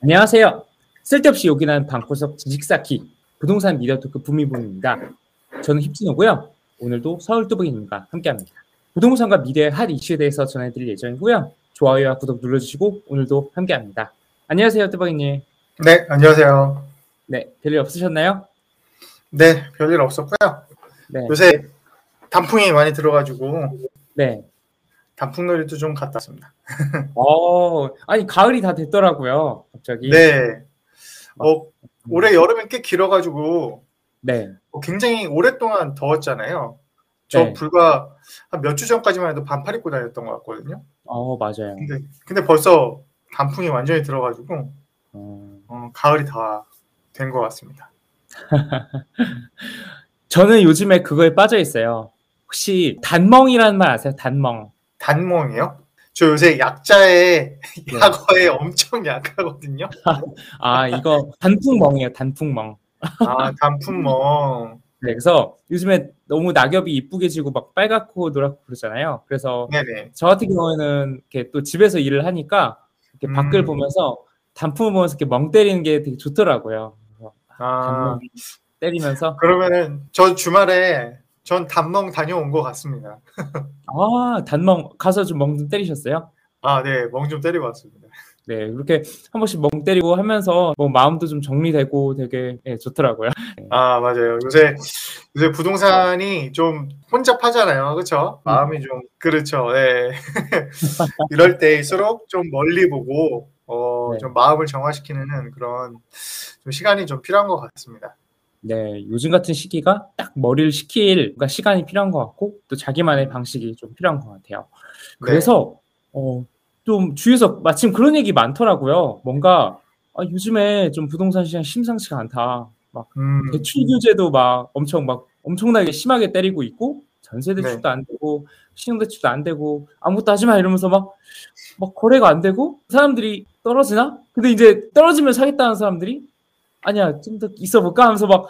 안녕하세요. 쓸데없이 요긴한 방구석 지식 쌓기 부동산 미디어 토크 부미부미입니다. 저는 힙진호고요. 오늘도 서울 뚜벅이님과 함께합니다. 부동산과 미래의 핫 이슈에 대해서 전해드릴 예정이고요. 좋아요와 구독 눌러주시고 오늘도 함께합니다. 안녕하세요, 뚜벅이님. 네, 안녕하세요. 네, 별일 없으셨나요? 네, 별일 없었고요. 네, 요새 단풍이 많이 들어가지고 네. 단풍놀이도 좀 갔다 왔습니다. 어, 아니 가을이 다 됐더라고요. 갑자기. 네. 어, 올해 여름이 꽤 길어가지고 네. 어, 굉장히 오랫동안 더웠잖아요. 저 네. 불과 한 몇 주 전까지만 해도 반팔 입고 다녔던 것 같거든요. 어, 맞아요. 근데, 근데 벌써 단풍이 완전히 들어가지고 어, 어, 가을이 다 된 것 같습니다. 저는 요즘에 그거에 빠져 있어요. 혹시 단멍이라는 말 아세요? 단멍. 단몽이요? 저 요새 약자에 네. 약어에 엄청 약하거든요. 아, 이거 단풍멍이에요. 단풍멍. 아, 단풍멍. 네, 그래서 요즘에 너무 낙엽이 이쁘게 지고 막 빨갛고 노랗고 그러잖아요. 그래서 네네. 저 같은 경우에는 이렇게 또 집에서 일을 하니까 이렇게 밖을 음. 보면서 단풍을 보면서 이렇게 멍 때리는 게 되게 좋더라고요. 아, 때리면서 그러면은 저 주말에 전 단멍 다녀온 것 같습니다. 아 단멍 가서 좀 멍 좀 때리셨어요? 아, 네, 멍 좀 때리고 왔습니다. 네, 이렇게 한 번씩 멍 때리고 하면서 뭐 마음도 좀 정리되고 되게 예, 좋더라고요. 아, 맞아요. 요새 요새 부동산이 좀 혼잡하잖아요, 그렇죠? 마음이 좀 그렇죠. 네. 이럴 때일수록 좀 멀리 보고 어, 네. 좀 마음을 정화시키는 그런 좀 시간이 좀 필요한 것 같습니다. 네, 요즘 같은 시기가 딱 머리를 식힐 그러니까 시간이 필요한 것 같고 또 자기만의 방식이 좀 필요한 것 같아요. 그래서 어, 좀 주위에서 마침 그런 얘기 많더라고요. 뭔가 아, 요즘에 좀 부동산 시장 심상치가 않다. 막 음, 대출 규제도 막 엄청 막 엄청나게 심하게 때리고 있고 전세 대출도 네. 안 되고 신용 대출도 안 되고 아무것도 하지 마 이러면서 막 막 거래가 안 되고 사람들이 떨어지나? 근데 이제 떨어지면 사겠다는 사람들이 아니야 좀 더 있어 볼까 하면서 막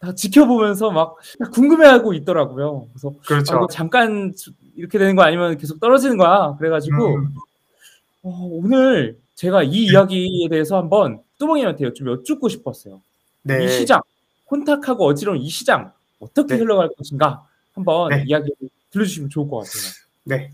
다 지켜보면서 막 궁금해하고 있더라고요. 그래서 아, 그렇죠. 이거 잠깐 주- 이렇게 되는 거 아니면 계속 떨어지는 거야. 그래가지고 음, 어, 오늘 제가 이 이야기에 대해서 한번 뚜벅이한테 좀 여쭙고 싶었어요. 네. 이 시장 혼탁하고 어지러운 이 시장 어떻게 네. 흘러갈 것인가 한번 네. 이야기 들려주시면 좋을 것 같아요. 네.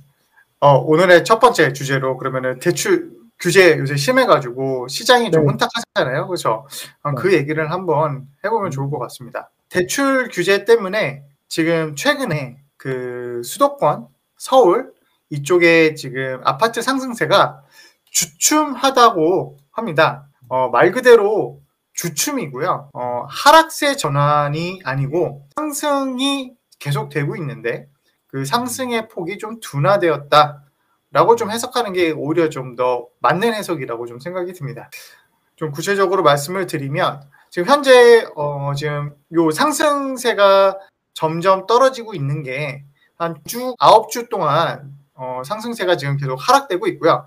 어, 오늘의 첫 번째 주제로 그러면은 대출 규제 요새 심해가지고 시장이 좀 네. 혼탁하잖아요. 그렇죠? 어, 네. 그 얘기를 한번 해보면 좋을 것 같습니다. 대출 규제 때문에 지금 최근에 그 수도권, 서울 이쪽에 지금 아파트 상승세가 주춤하다고 합니다. 어, 말 그대로 주춤이고요. 어, 하락세 전환이 아니고 상승이 계속되고 있는데 그 상승의 폭이 좀 둔화되었다 라고 좀 해석하는 게 오히려 좀 더 맞는 해석이라고 좀 생각이 듭니다. 좀 구체적으로 말씀을 드리면 지금 현재 어 지금 요 상승세가 점점 떨어지고 있는 게 한 주 아홉 주 동안 어 상승세가 지금 계속 하락되고 있고요.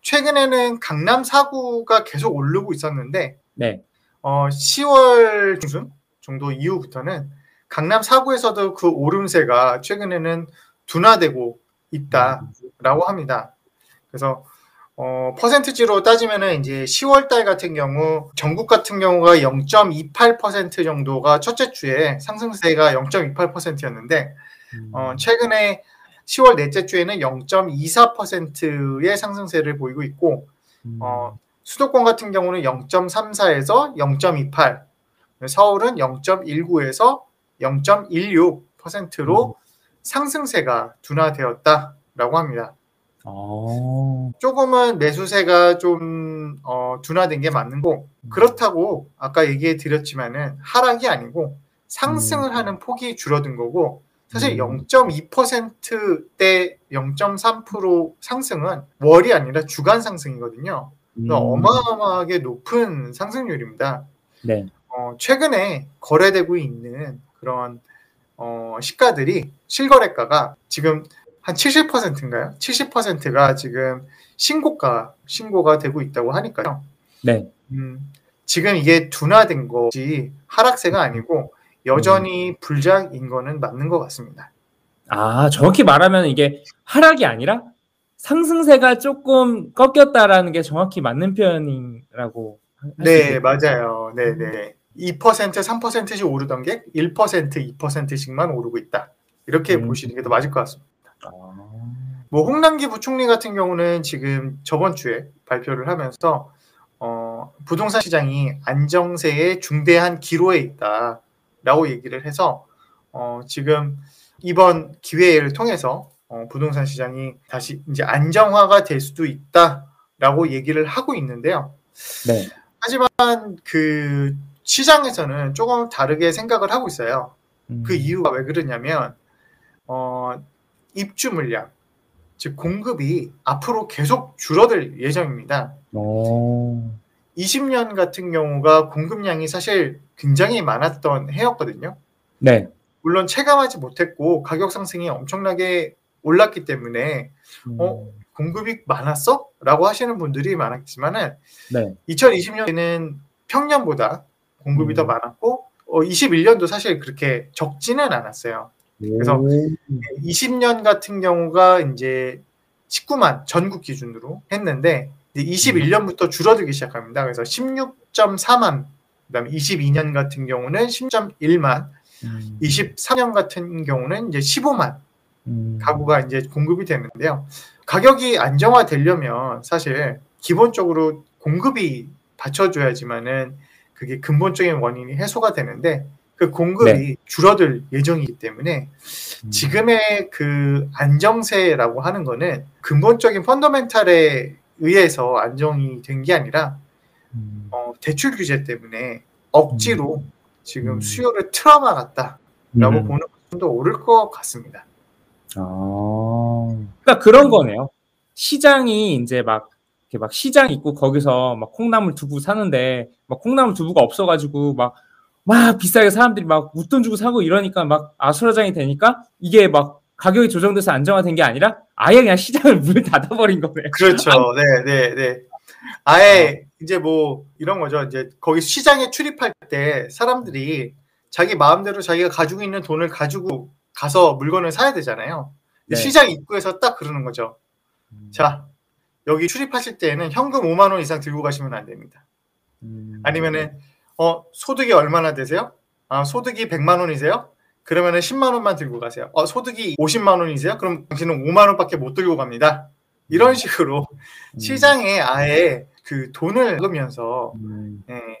최근에는 강남 4구가 계속 오르고 있었는데 네. 어 10월 중순 정도 이후부터는 강남 4구에서도 그 오름세가 최근에는 둔화되고 있다라고 합니다. 그래서 어, 퍼센트지로 따지면은 이제 10월 달 같은 경우 전국 같은 경우가 0.28% 정도가 첫째 주에 상승세가 0.28%였는데 음. 어, 최근에 10월 넷째 주에는 0.24%의 상승세를 보이고 있고 음. 어, 수도권 같은 경우는 0.34에서 0.28, 서울은 0.19에서 0.16%로 상승세가 둔화되었다라고 합니다. 어. 조금은 매수세가 좀 어, 둔화된 게 맞는 거 그렇다고 아까 얘기해 드렸지만은 하락이 아니고 상승을 하는 폭이 줄어든 거고 사실 음. 0.2%대 0.3% 상승은 월이 아니라 주간 상승이거든요. 음. 그러니까 어마어마하게 높은 상승률입니다. 네. 어, 최근에 거래되고 있는 그런 어, 시가들이 실거래가가 지금 한 70%인가요? 70%가 지금 신고가 신고가 되고 있다고 하니까요. 네. 음, 지금 이게 둔화된 것이 하락세가 아니고 여전히 불장인 거는 맞는 것 같습니다. 아, 정확히 말하면 이게 하락이 아니라 상승세가 조금 꺾였다라는 게 정확히 맞는 표현이라고 네. 맞아요. 네, 네. 2%, 3%씩 오르던 게 1%, 2%씩만 오르고 있다. 이렇게 음. 보시는 게 더 맞을 것 같습니다. 아, 뭐 홍남기 부총리 같은 경우는 지금 저번 주에 발표를 하면서 어, 부동산 시장이 안정세의 중대한 기로에 있다라고 얘기를 해서 어, 지금 이번 기회를 통해서 어, 부동산 시장이 다시 이제 안정화가 될 수도 있다라고 얘기를 하고 있는데요. 네. 하지만 그 시장에서는 조금 다르게 생각을 하고 있어요. 음. 그 이유가 왜 그러냐면 어, 입주 물량, 즉 공급이 앞으로 계속 줄어들 예정입니다. 오. 20년 같은 경우가 공급량이 사실 굉장히 많았던 해였거든요. 네. 물론 체감하지 못했고 가격 상승이 엄청나게 올랐기 때문에 음. 어? 공급이 많았어? 라고 하시는 분들이 많았지만은 네. 2020년에는 평년보다 공급이 음. 더 많았고 어, 21년도 사실 그렇게 적지는 않았어요. 그래서 오. 20년 같은 경우가 이제 19만 전국 기준으로 했는데 이제 21년부터 줄어들기 시작합니다. 그래서 16.4만 그다음에 22년 같은 경우는 10.1만, 음. 23년 같은 경우는 이제 15만 음. 가구가 이제 공급이 되는데요. 가격이 안정화되려면 사실 기본적으로 공급이 받쳐줘야지만은 그게 근본적인 원인이 해소가 되는데 그 공급이 줄어들 예정이기 때문에 음. 지금의 그 안정세라고 하는 거는 근본적인 펀더멘탈에 의해서 안정이 된 게 아니라 음. 어, 대출 규제 때문에 억지로 지금 음. 수요를 틀어막았다라고 음. 보는 것도 옳을 것 같습니다. 아. 그러니까 그런 거네요. 시장이 이제 막 이렇게 막 시장 있고 거기서 막 콩나물 두부 사는데 막 콩나물 두부가 없어가지고 막 막 비싸게 사람들이 막 웃돈 주고 사고 이러니까 막 아수라장이 되니까 이게 막 가격이 조정돼서 안정화된 게 아니라 아예 그냥 시장을 문 닫아버린 거네요. 그렇죠. 네, 네, 네. 아예 이제 뭐 이런 거죠. 이제 거기 시장에 출입할 때 사람들이 자기 마음대로 자기가 가지고 있는 돈을 가지고 가서 물건을 사야 되잖아요. 네. 시장 입구에서 딱 그러는 거죠. 자, 여기 출입하실 때에는 현금 5만 원 이상 들고 가시면 안 됩니다. 음. 아니면은 어, 소득이 얼마나 되세요? 아, 소득이 100만 원이세요? 그러면은 10만 원만 들고 가세요. 어, 소득이 50만 원이세요? 그럼 당신은 5만 원밖에 못 들고 갑니다. 이런 식으로 음. 시장에 아예 그 돈을 넣으면서 음. 예,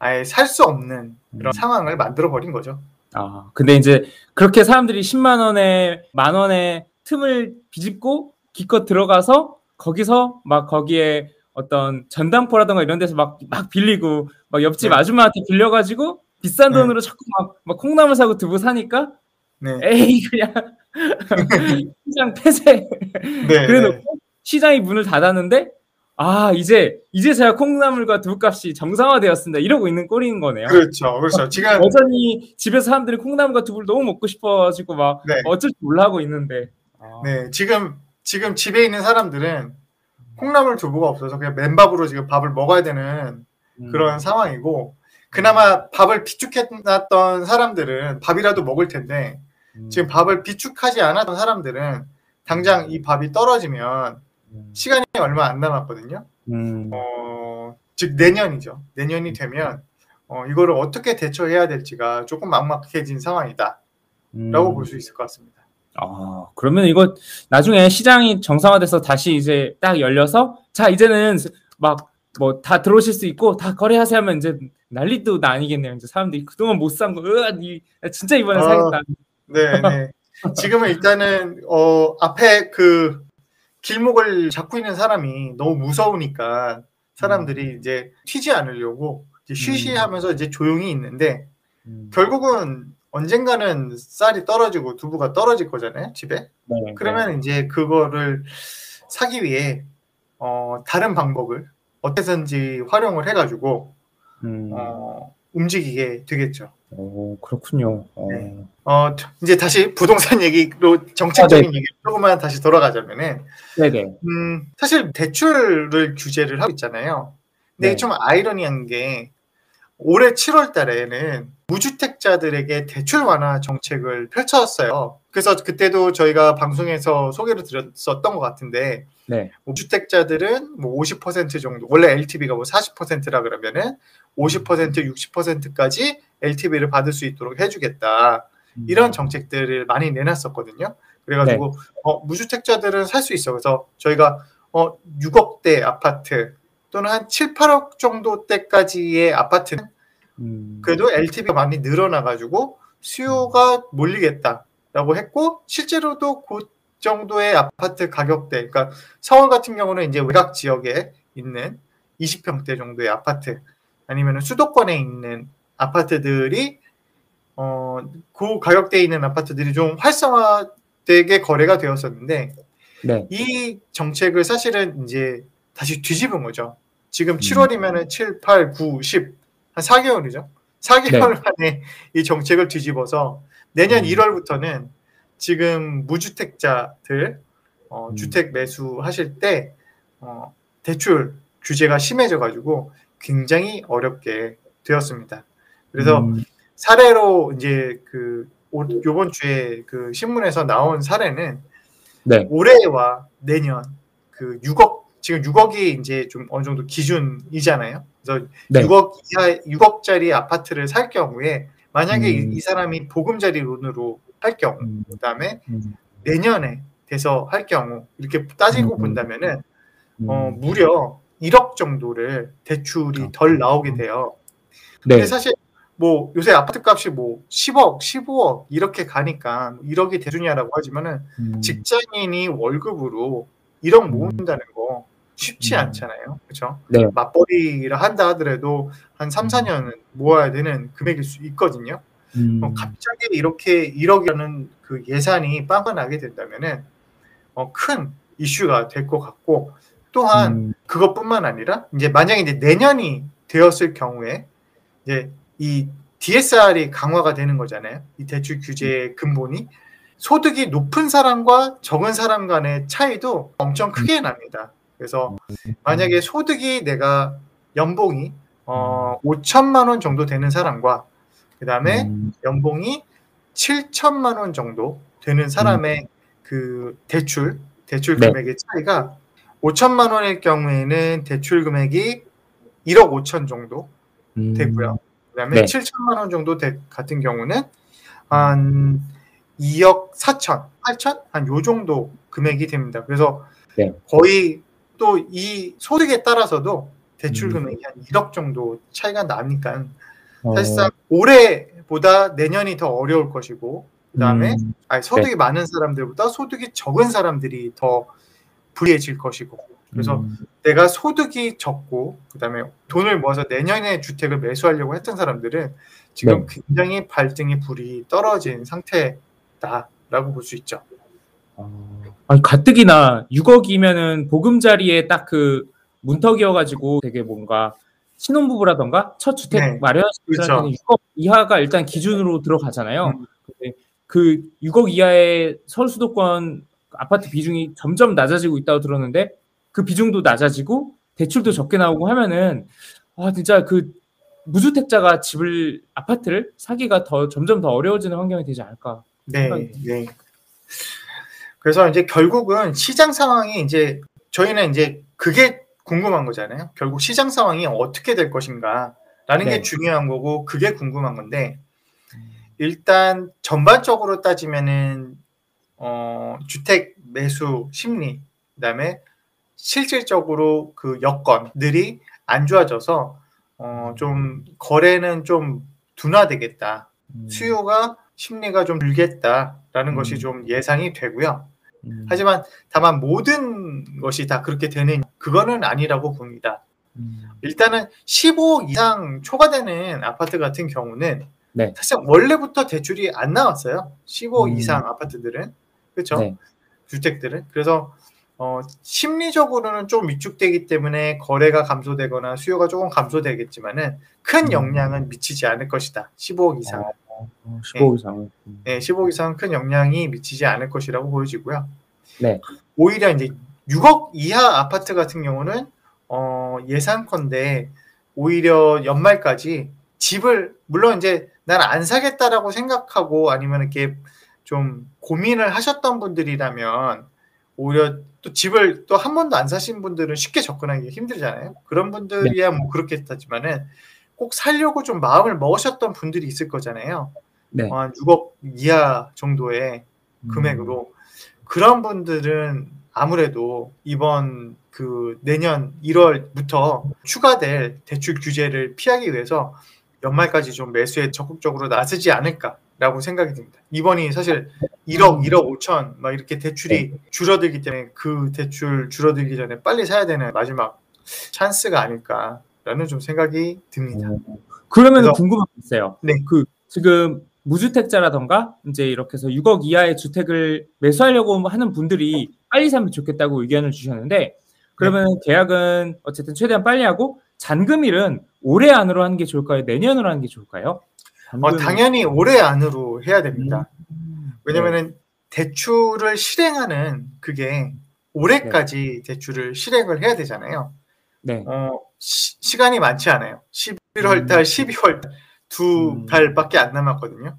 아예 살 수 없는 그런 음. 상황을 만들어 버린 거죠. 아, 근데 이제 그렇게 사람들이 10만 원에 만 원의 틈을 비집고 기껏 들어가서 거기서 막 거기에 어떤 전당포라든가 이런 데서 막, 막 빌리고 막 옆집 네. 아줌마한테 빌려가지고 비싼 네. 돈으로 자꾸 막, 막 콩나물 사고 두부 사니까 네. 에이 그냥 시장 폐쇄 네. 그래놓고 시장이 문을 닫았는데 아 이제 이제서야 콩나물과 두부값이 정상화되었습니다 이러고 있는 꼴인 거네요. 그렇죠. 그렇죠. 지금 여전히 집에서 사람들이 콩나물과 두부를 너무 먹고 싶어가지고 막 네. 어쩔 줄 몰라 하고 있는데. 아, 네, 지금 지금 집에 있는 사람들은 콩나물 두부가 없어서 그냥 맨밥으로 지금 밥을 먹어야 되는 음. 그런 상황이고 그나마 밥을 비축해놨던 사람들은 밥이라도 먹을 텐데 음. 지금 밥을 비축하지 않았던 사람들은 당장 이 밥이 떨어지면 음. 시간이 얼마 안 남았거든요. 음. 어, 즉 내년이죠. 내년이 되면 어, 이거를 어떻게 대처해야 될지가 조금 막막해진 상황이다라고 음. 볼수 있을 것 같습니다. 아 그러면 이거 나중에 시장이 정상화돼서 다시 이제 딱 열려서 자 이제는 막 뭐 다 들어오실 수 있고 다 거래하세요 하면 이제 난리도 아니겠네요. 이제 사람들이 그동안 못 산 거, 으아, 이, 진짜 이번에 아, 사겠다. 네, 네. 지금은 일단은 어, 앞에 그 길목을 잡고 있는 사람이 너무 무서우니까 사람들이 이제 튀지 않으려고 이제 쉬쉬하면서 이제 조용히 있는데 음. 결국은 언젠가는 쌀이 떨어지고 두부가 떨어질 거잖아요, 집에. 네, 그러면 이제 그거를 사기 위해 어, 다른 방법을 어떻게든지 활용을 해가지고 네. 음, 어, 움직이게 되겠죠. 오, 그렇군요. 어, 네. 어, 이제 다시 부동산 얘기로 정책적인 아, 네. 얘기 조금만 다시 돌아가자면은 네네. 음, 사실 대출을 규제를 하고 있잖아요. 근데 네. 좀 아이러니한 게 올해 7월 달에는 무주택자들에게 대출 완화 정책을 펼쳤어요. 그래서 그때도 저희가 방송에서 소개를 드렸었던 것 같은데 네. 무주택자들은 뭐 50% 정도 원래 LTV가 뭐 40%라 그러면은 50% 60%까지 LTV를 받을 수 있도록 해주겠다 음. 이런 정책들을 많이 내놨었거든요. 그래가지고 네. 어, 무주택자들은 살 수 있어. 그래서 저희가 어, 6억대 아파트 또는 한 7, 8억 정도 대까지의 아파트는 음, 그래도 LTV가 많이 늘어나가지고 수요가 몰리겠다라고 했고 실제로도 그 정도의 아파트 가격대, 그러니까 서울 같은 경우는 이제 외곽 지역에 있는 20평대 정도의 아파트 아니면 수도권에 있는 아파트들이 어, 그 가격대에 있는 아파트들이 좀 활성화되게 거래가 되었었는데 네. 이 정책을 사실은 이제 다시 뒤집은 거죠. 지금 음. 7월이면은 7, 8, 9, 10, 한 4개월이죠. 4개월간의 이 정책을 뒤집어서 내년 음. 1월부터는 지금 무주택자들 어, 음. 주택 매수 하실 때 어, 대출 규제가 심해져 가지고 굉장히 어렵게 되었습니다. 그래서 음, 사례로 이제 그 올- 요번 주에 그 신문에서 나온 사례는 네. 올해와 내년 그 6억 지금 6억이 이제 좀 어느 정도 기준이잖아요. 그래서 네. 6억 이하 6억짜리 아파트를 살 경우에 만약에 이- 음. 이 사람이 보금자리 론으로 할 경우 음, 그다음에 음, 내년에 돼서 할 경우 이렇게 따지고 음. 본다면은 음. 어, 무려 1억 정도를 대출이 덜 나오게 돼요. 네. 근데 사실 뭐 요새 아파트 값이 뭐 10억, 15억 이렇게 가니까 1억이 대주냐라고 하지만은 음, 직장인이 월급으로 1억 모은다는 거 쉽지 음. 않잖아요. 그렇죠? 네. 맞벌이를 한다 하더라도 한 3, 4년은 모아야 되는 금액일 수 있거든요. 음, 어, 갑자기 이렇게 1억이라는 그 예산이 빵가 나게 된다면은 어, 큰 이슈가 될 것 같고 또한 음, 그것뿐만 아니라 이제 만약에 이제 내년이 되었을 경우에 이제 이 DSR이 강화가 되는 거잖아요. 이 대출 규제의 근본이 소득이 높은 사람과 적은 사람 간의 차이도 엄청 크게 납니다. 그래서 만약에 소득이 내가 연봉이 어 5천만 원 정도 되는 사람과 그 다음에 음, 연봉이 7천만 원 정도 되는 사람의 그 대출 대출 네. 금액의 차이가 5천만 원일 경우에는 대출 금액이 1억 5천 정도 음, 되고요. 그다음에 네. 7천만 원 정도 되- 같은 경우는 한 2억 4천, 8천 한 요 정도 금액이 됩니다. 그래서 네. 거의 또 이 소득에 따라서도 대출 음. 금액이 한 1억 정도 차이가 나니까? 어, 사실상 올해보다 내년이 더 어려울 것이고 그다음에 음, 아니, 소득이 많은 사람들보다 소득이 적은 사람들이 더 불리해질 것이고. 그래서 음, 내가 소득이 적고 그다음에 돈을 모아서 내년에 주택을 매수하려고 했던 사람들은 지금 굉장히 발등에 불이 떨어진 상태다라고 볼 수 있죠. 어, 아니 가뜩이나 6억이면은 보금자리에 딱 그 문턱이어가지고 되게 뭔가 신혼부부라던가 첫 주택 네. 마련하시는 그렇죠. 분한테는 6억 이하가 일단 기준으로 들어가잖아요. 음. 근데 그 6억 이하의 서울 수도권 아파트 비중이 점점 낮아지고 있다고 들었는데 그 비중도 낮아지고 대출도 적게 나오고 하면은 아 진짜 그 무주택자가 집을 아파트를 사기가 더 점점 더 어려워지는 환경이 되지 않을까. 네, 네. 그래서 이제 결국은 시장 상황이 이제 저희는 이제 그게 궁금한 거잖아요. 결국 시장 상황이 어떻게 될 것인가 라는 네. 게 중요한 거고 그게 궁금한 건데 일단 전반적으로 따지면은 어, 주택 매수 심리 그다음에 실질적으로 그 여건들이 안 좋아져서 어, 좀 거래는 좀 둔화되겠다. 음, 수요가 심리가 좀 줄겠다라는 음. 것이 좀 예상이 되고요. 음, 하지만 다만 모든 것이 다 그렇게 되는 그거는 아니라고 봅니다. 음, 일단은 15 이상 초과되는 아파트 같은 경우는 네. 사실 원래부터 대출이 안 나왔어요. 15 음. 이상 아파트들은 그렇죠. 네. 주택들은 그래서 어, 심리적으로는 좀 위축되기 때문에 거래가 감소되거나 수요가 조금 감소되겠지만은 큰 음. 영향은 미치지 않을 것이다. 15억 이상. 어, 15억 이상. 음. 네, 15억 이상 큰 영향이 미치지 않을 것이라고 보여지고요. 네. 오히려 이제 6억 이하 아파트 같은 경우는 어, 예상컨대 오히려 연말까지 집을 물론 이제 난 안 사겠다라고 생각하고 아니면 이렇게 좀 고민을 하셨던 분들이라면 오히려 또 집을 또 한 번도 안 사신 분들은 쉽게 접근하기 힘들잖아요. 그런 분들이야 뭐 그렇겠지만은 꼭 살려고 좀 마음을 먹으셨던 분들이 있을 거잖아요. 네. 어, 한 6억 이하 정도의 음. 금액으로 그런 분들은 아무래도 이번 그 내년 1월부터 추가될 대출 규제를 피하기 위해서 연말까지 좀 매수에 적극적으로 나서지 않을까라고 생각이 듭니다. 이번이 사실 1억, 1억 5천 막 이렇게 대출이 줄어들기 때문에 그 대출 줄어들기 전에 빨리 사야 되는 마지막 찬스가 아닐까 라는 좀 생각이 듭니다. 음. 그러면 궁금한 게 있어요. 네. 그 지금 무주택자라던가 이제 이렇게 해서 6억 이하의 주택을 매수하려고 하는 분들이 빨리 사면 좋겠다고 의견을 주셨는데 그러면 네. 계약은 어쨌든 최대한 빨리 하고 잔금일은 올해 안으로 하는 게 좋을까요? 내년으로 하는 게 좋을까요? 어, 잔금일. 당연히 올해 안으로 해야 됩니다. 음. 왜냐면은 대출을 실행하는 그게 올해까지 대출을 실행을 해야 되잖아요. 네. 어, 시, 간이 많지 않아요. 11월 달, 음. 12월 달, 두 음. 달밖에 안 남았거든요.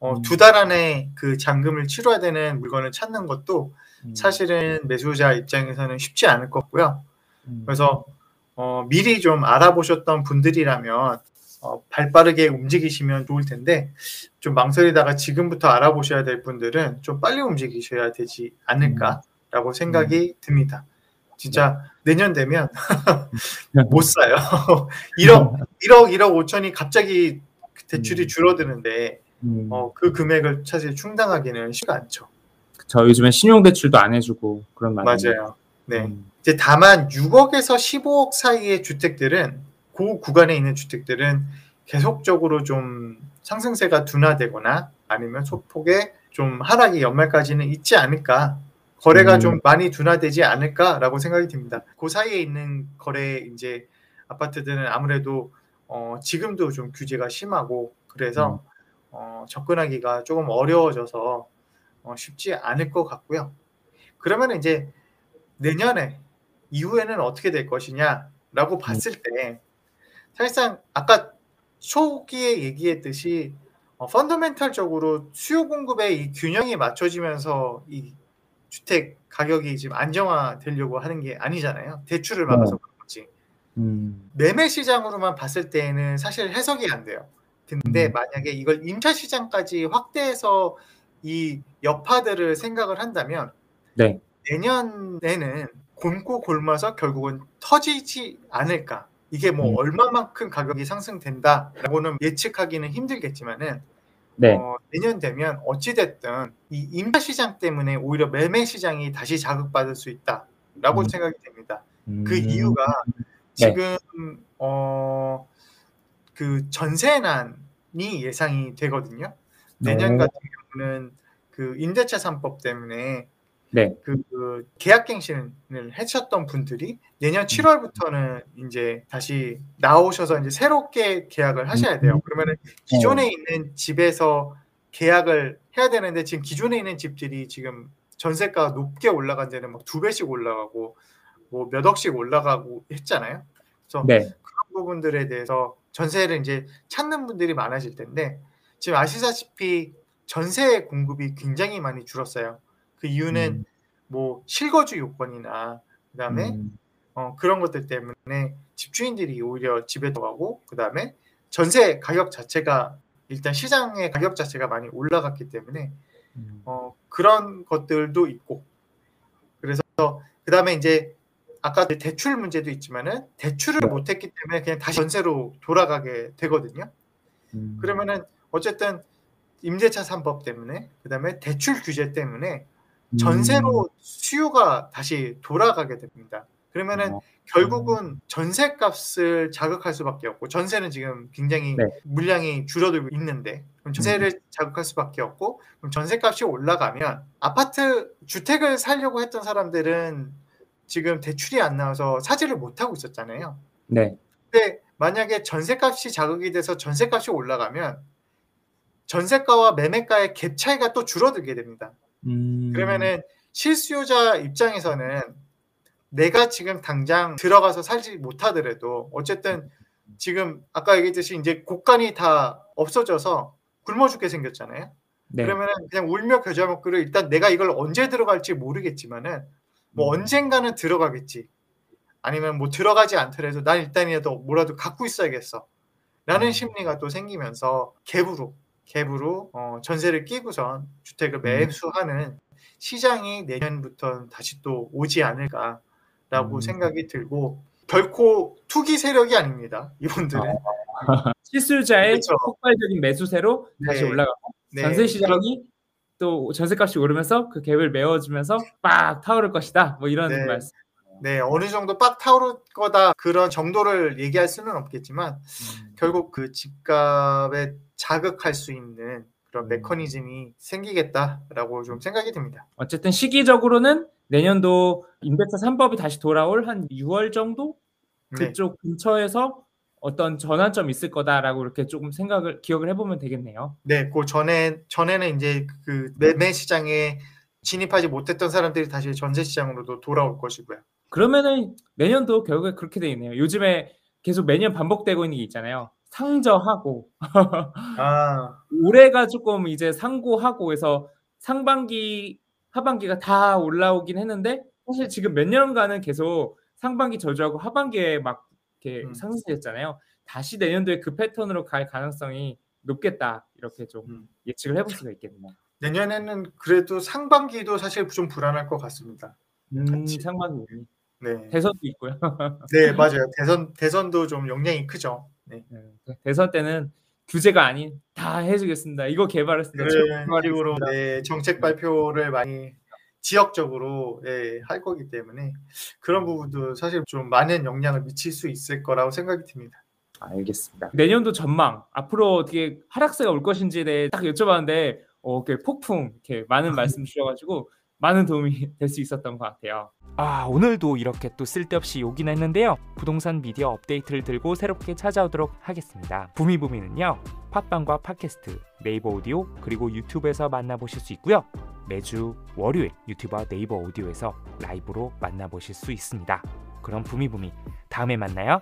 어, 음. 두달 안에 그 잔금을 치러야 되는 물건을 찾는 것도 음. 사실은 매수자 입장에서는 쉽지 않을 것 같고요. 음. 그래서 어, 미리 좀 알아보셨던 분들이라면 어, 발 빠르게 움직이시면 좋을 텐데 좀 망설이다가 지금부터 알아보셔야 될 분들은 좀 빨리 움직이셔야 되지 않을까라고 생각이 듭니다. 진짜 내년 되면 못 사요. 1억, 1억, 1억 5천이 갑자기 대출이 음. 줄어드는데 음. 어, 그 금액을 사실 충당하기는 쉽지 않죠. 저 요즘에 신용대출도 안 해주고 그런 말이 맞아요. 네. 음. 이제 다만 6억에서 15억 사이의 주택들은 그 구간에 있는 주택들은 계속적으로 좀 상승세가 둔화되거나 아니면 소폭의 좀 하락이 연말까지는 있지 않을까 거래가 음. 좀 많이 둔화되지 않을까라고 생각이 듭니다. 그 사이에 있는 거래 이제 아파트들은 아무래도 어, 지금도 좀 규제가 심하고 그래서 어, 접근하기가 조금 어려워져서 어, 쉽지 않을 것 같고요. 그러면 이제 내년에 이후에는 어떻게 될 것이냐라고 봤을 때 사실상 아까 초기에 얘기했듯이 어, 펀더멘탈적으로 수요 공급의 이 균형이 맞춰지면서 이 주택 가격이 지금 안정화되려고 하는 게 아니잖아요. 대출을 막아서 그런 거지. 음. 매매 시장으로만 봤을 때는 사실 해석이 안 돼요. 근데 음. 만약에 이걸 임차 시장까지 확대해서 이 여파들을 생각을 한다면 네. 내년에는 곪고 곪아서 결국은 터지지 않을까. 이게 뭐 음. 얼마만큼 가격이 상승된다라고는 예측하기는 힘들겠지만은 네. 어, 내년 되면 어찌 됐든 이 임차 시장 때문에 오히려 매매 시장이 다시 자극받을 수 있다라고 음. 생각이 됩니다. 음. 그 이유가 네. 지금 어, 그 전세난이 예상이 되거든요. 내년 오. 같은 경우는 그 임대차 3법 때문에 네. 그, 그 계약갱신을 하셨던 분들이 내년 7월부터는 이제 다시 나오셔서 이제 새롭게 계약을 하셔야 돼요. 그러면은 기존에 있는 집에서 계약을 해야 되는데 지금 기존에 있는 집들이 지금 전세가가 높게 올라간 데는 막 두 배씩 올라가고 뭐 몇 억씩 올라가고 했잖아요. 그래서 네. 그런 부분들에 대해서 전세를 이제 찾는 분들이 많아질 텐데 지금 아시다시피 전세 공급이 굉장히 많이 줄었어요. 그 이유는 음. 뭐 실거주 요건이나 그다음에 음. 어, 그런 것들 때문에 집주인들이 오히려 집에 들어가고 그다음에 전세 가격 자체가 일단 시장의 가격 자체가 많이 올라갔기 때문에 음. 어, 그런 것들도 있고 그래서 그다음에 이제 아까 대출 문제도 있지만은 대출을 네. 못했기 때문에 그냥 다시 전세로 돌아가게 되거든요. 음. 그러면은 어쨌든 임대차 3법 때문에 그다음에 대출 규제 때문에 음. 전세로 수요가 다시 돌아가게 됩니다. 그러면은 어. 결국은 전세 값을 자극할 수밖에 없고 전세는 지금 굉장히 네. 물량이 줄어들고 있는데 그럼 전세를 자극할 수밖에 없고 그럼 전세 값이 올라가면 아파트 주택을 살려고 했던 사람들은 지금 대출이 안 나와서 사지를 못 하고 있었잖아요. 네. 근데 만약에 전세 값이 자극이 돼서 전세 값이 올라가면 전세가와 매매가의 갭 차이가 또 줄어들게 됩니다. 음. 그러면은 실수요자 입장에서는 내가 지금 당장 들어가서 살지 못하더라도 어쨌든 지금 아까 얘기했듯이 이제 곡간이 다 없어져서 굶어 죽게 생겼잖아요. 네. 그러면은 그냥 울며 겨자 먹기로 일단 내가 이걸 언제 들어갈지 모르겠지만은 뭐 음. 언젠가는 들어가겠지. 아니면 뭐 들어가지 않더라도 난 일단이라도 뭐라도 갖고 있어야겠어. 라는 음. 심리가 또 생기면서 갭으로 갭으로 어, 전세를 끼고선 음. 주택을 매수하는 시장이 내년부터 다시 또 오지 않을까라고 음. 생각이 들고 결코 투기 세력이 아닙니다. 이분들은 실수요자의 그렇죠. 폭발적인 매수세로 다시 네. 올라가고 네, 전세 시장이 또 전세값이 오르면서 그 갭을 메워주면서 빡 타오를 것이다. 뭐 이런 네. 말씀. 네, 어느 정도 빡 타오를 거다 그런 정도를 얘기할 수는 없겠지만 음. 결국 그 집값에 자극할 수 있는 그런 음. 메커니즘이 생기겠다라고 좀 생각이 듭니다. 어쨌든 시기적으로는 내년도 임대차 3법이 다시 돌아올 한 6월 정도 네, 그쪽 근처에서 어떤 전환점이 있을 거다라고 이렇게 조금 생각을 기억을 해보면 되겠네요. 네, 그 전에 전에는 이제 그 매매 시장에 진입하지 못했던 사람들이 다시 전세 시장으로도 돌아올 것이고요. 그러면은 내년도 결국에 그렇게 돼 있네요. 요즘에 계속 매년 반복되고 있는 게 있잖아요. 상저하고 아, 올해가 조금 이제 상고하고 해서 상반기 하반기가 다 올라오긴 했는데 사실 지금 몇 년간은 계속 상반기 저조하고 하반기에 막 이렇게 음. 상승했잖아요. 다시 내년도에 그 패턴으로 갈 가능성이 높겠다 이렇게 좀 음. 예측을 해볼 수가 있겠네요. 내년에는 그래도 상반기도 사실 좀 불안할 것 같습니다. 음, 같이. 상반기 네, 대선도 있고요. 네 맞아요. 대선 대선도 좀 영향이 크죠. 네. 네, 대선 때는 규제가 아닌 다 해주겠습니다. 이거 개발했습니다. 그런 식으로. 네, 정책 발표를 많이 지역적으로 네, 할 거기 때문에 그런 부분도 사실 좀 많은 영향을 미칠 수 있을 거라고 생각이 듭니다. 알겠습니다. 내년도 전망 앞으로 어떻게 하락세가 올 것인지에 대해 딱 여쭤봤는데 어, 이렇게 폭풍 이렇게 많은 말씀 주셔가지고 많은 도움이 될 수 있었던 것 같아요. 아 오늘도 이렇게 또 쓸데없이 욕이 냈는데요. 부동산 미디어 업데이트를 들고 새롭게 찾아오도록 하겠습니다. 부미부미는요 팟빵과 팟캐스트 네이버 오디오 그리고 유튜브에서 만나보실 수 있고요. 매주 월요일 유튜브와 네이버 오디오에서 라이브로 만나보실 수 있습니다. 그럼 부미부미 다음에 만나요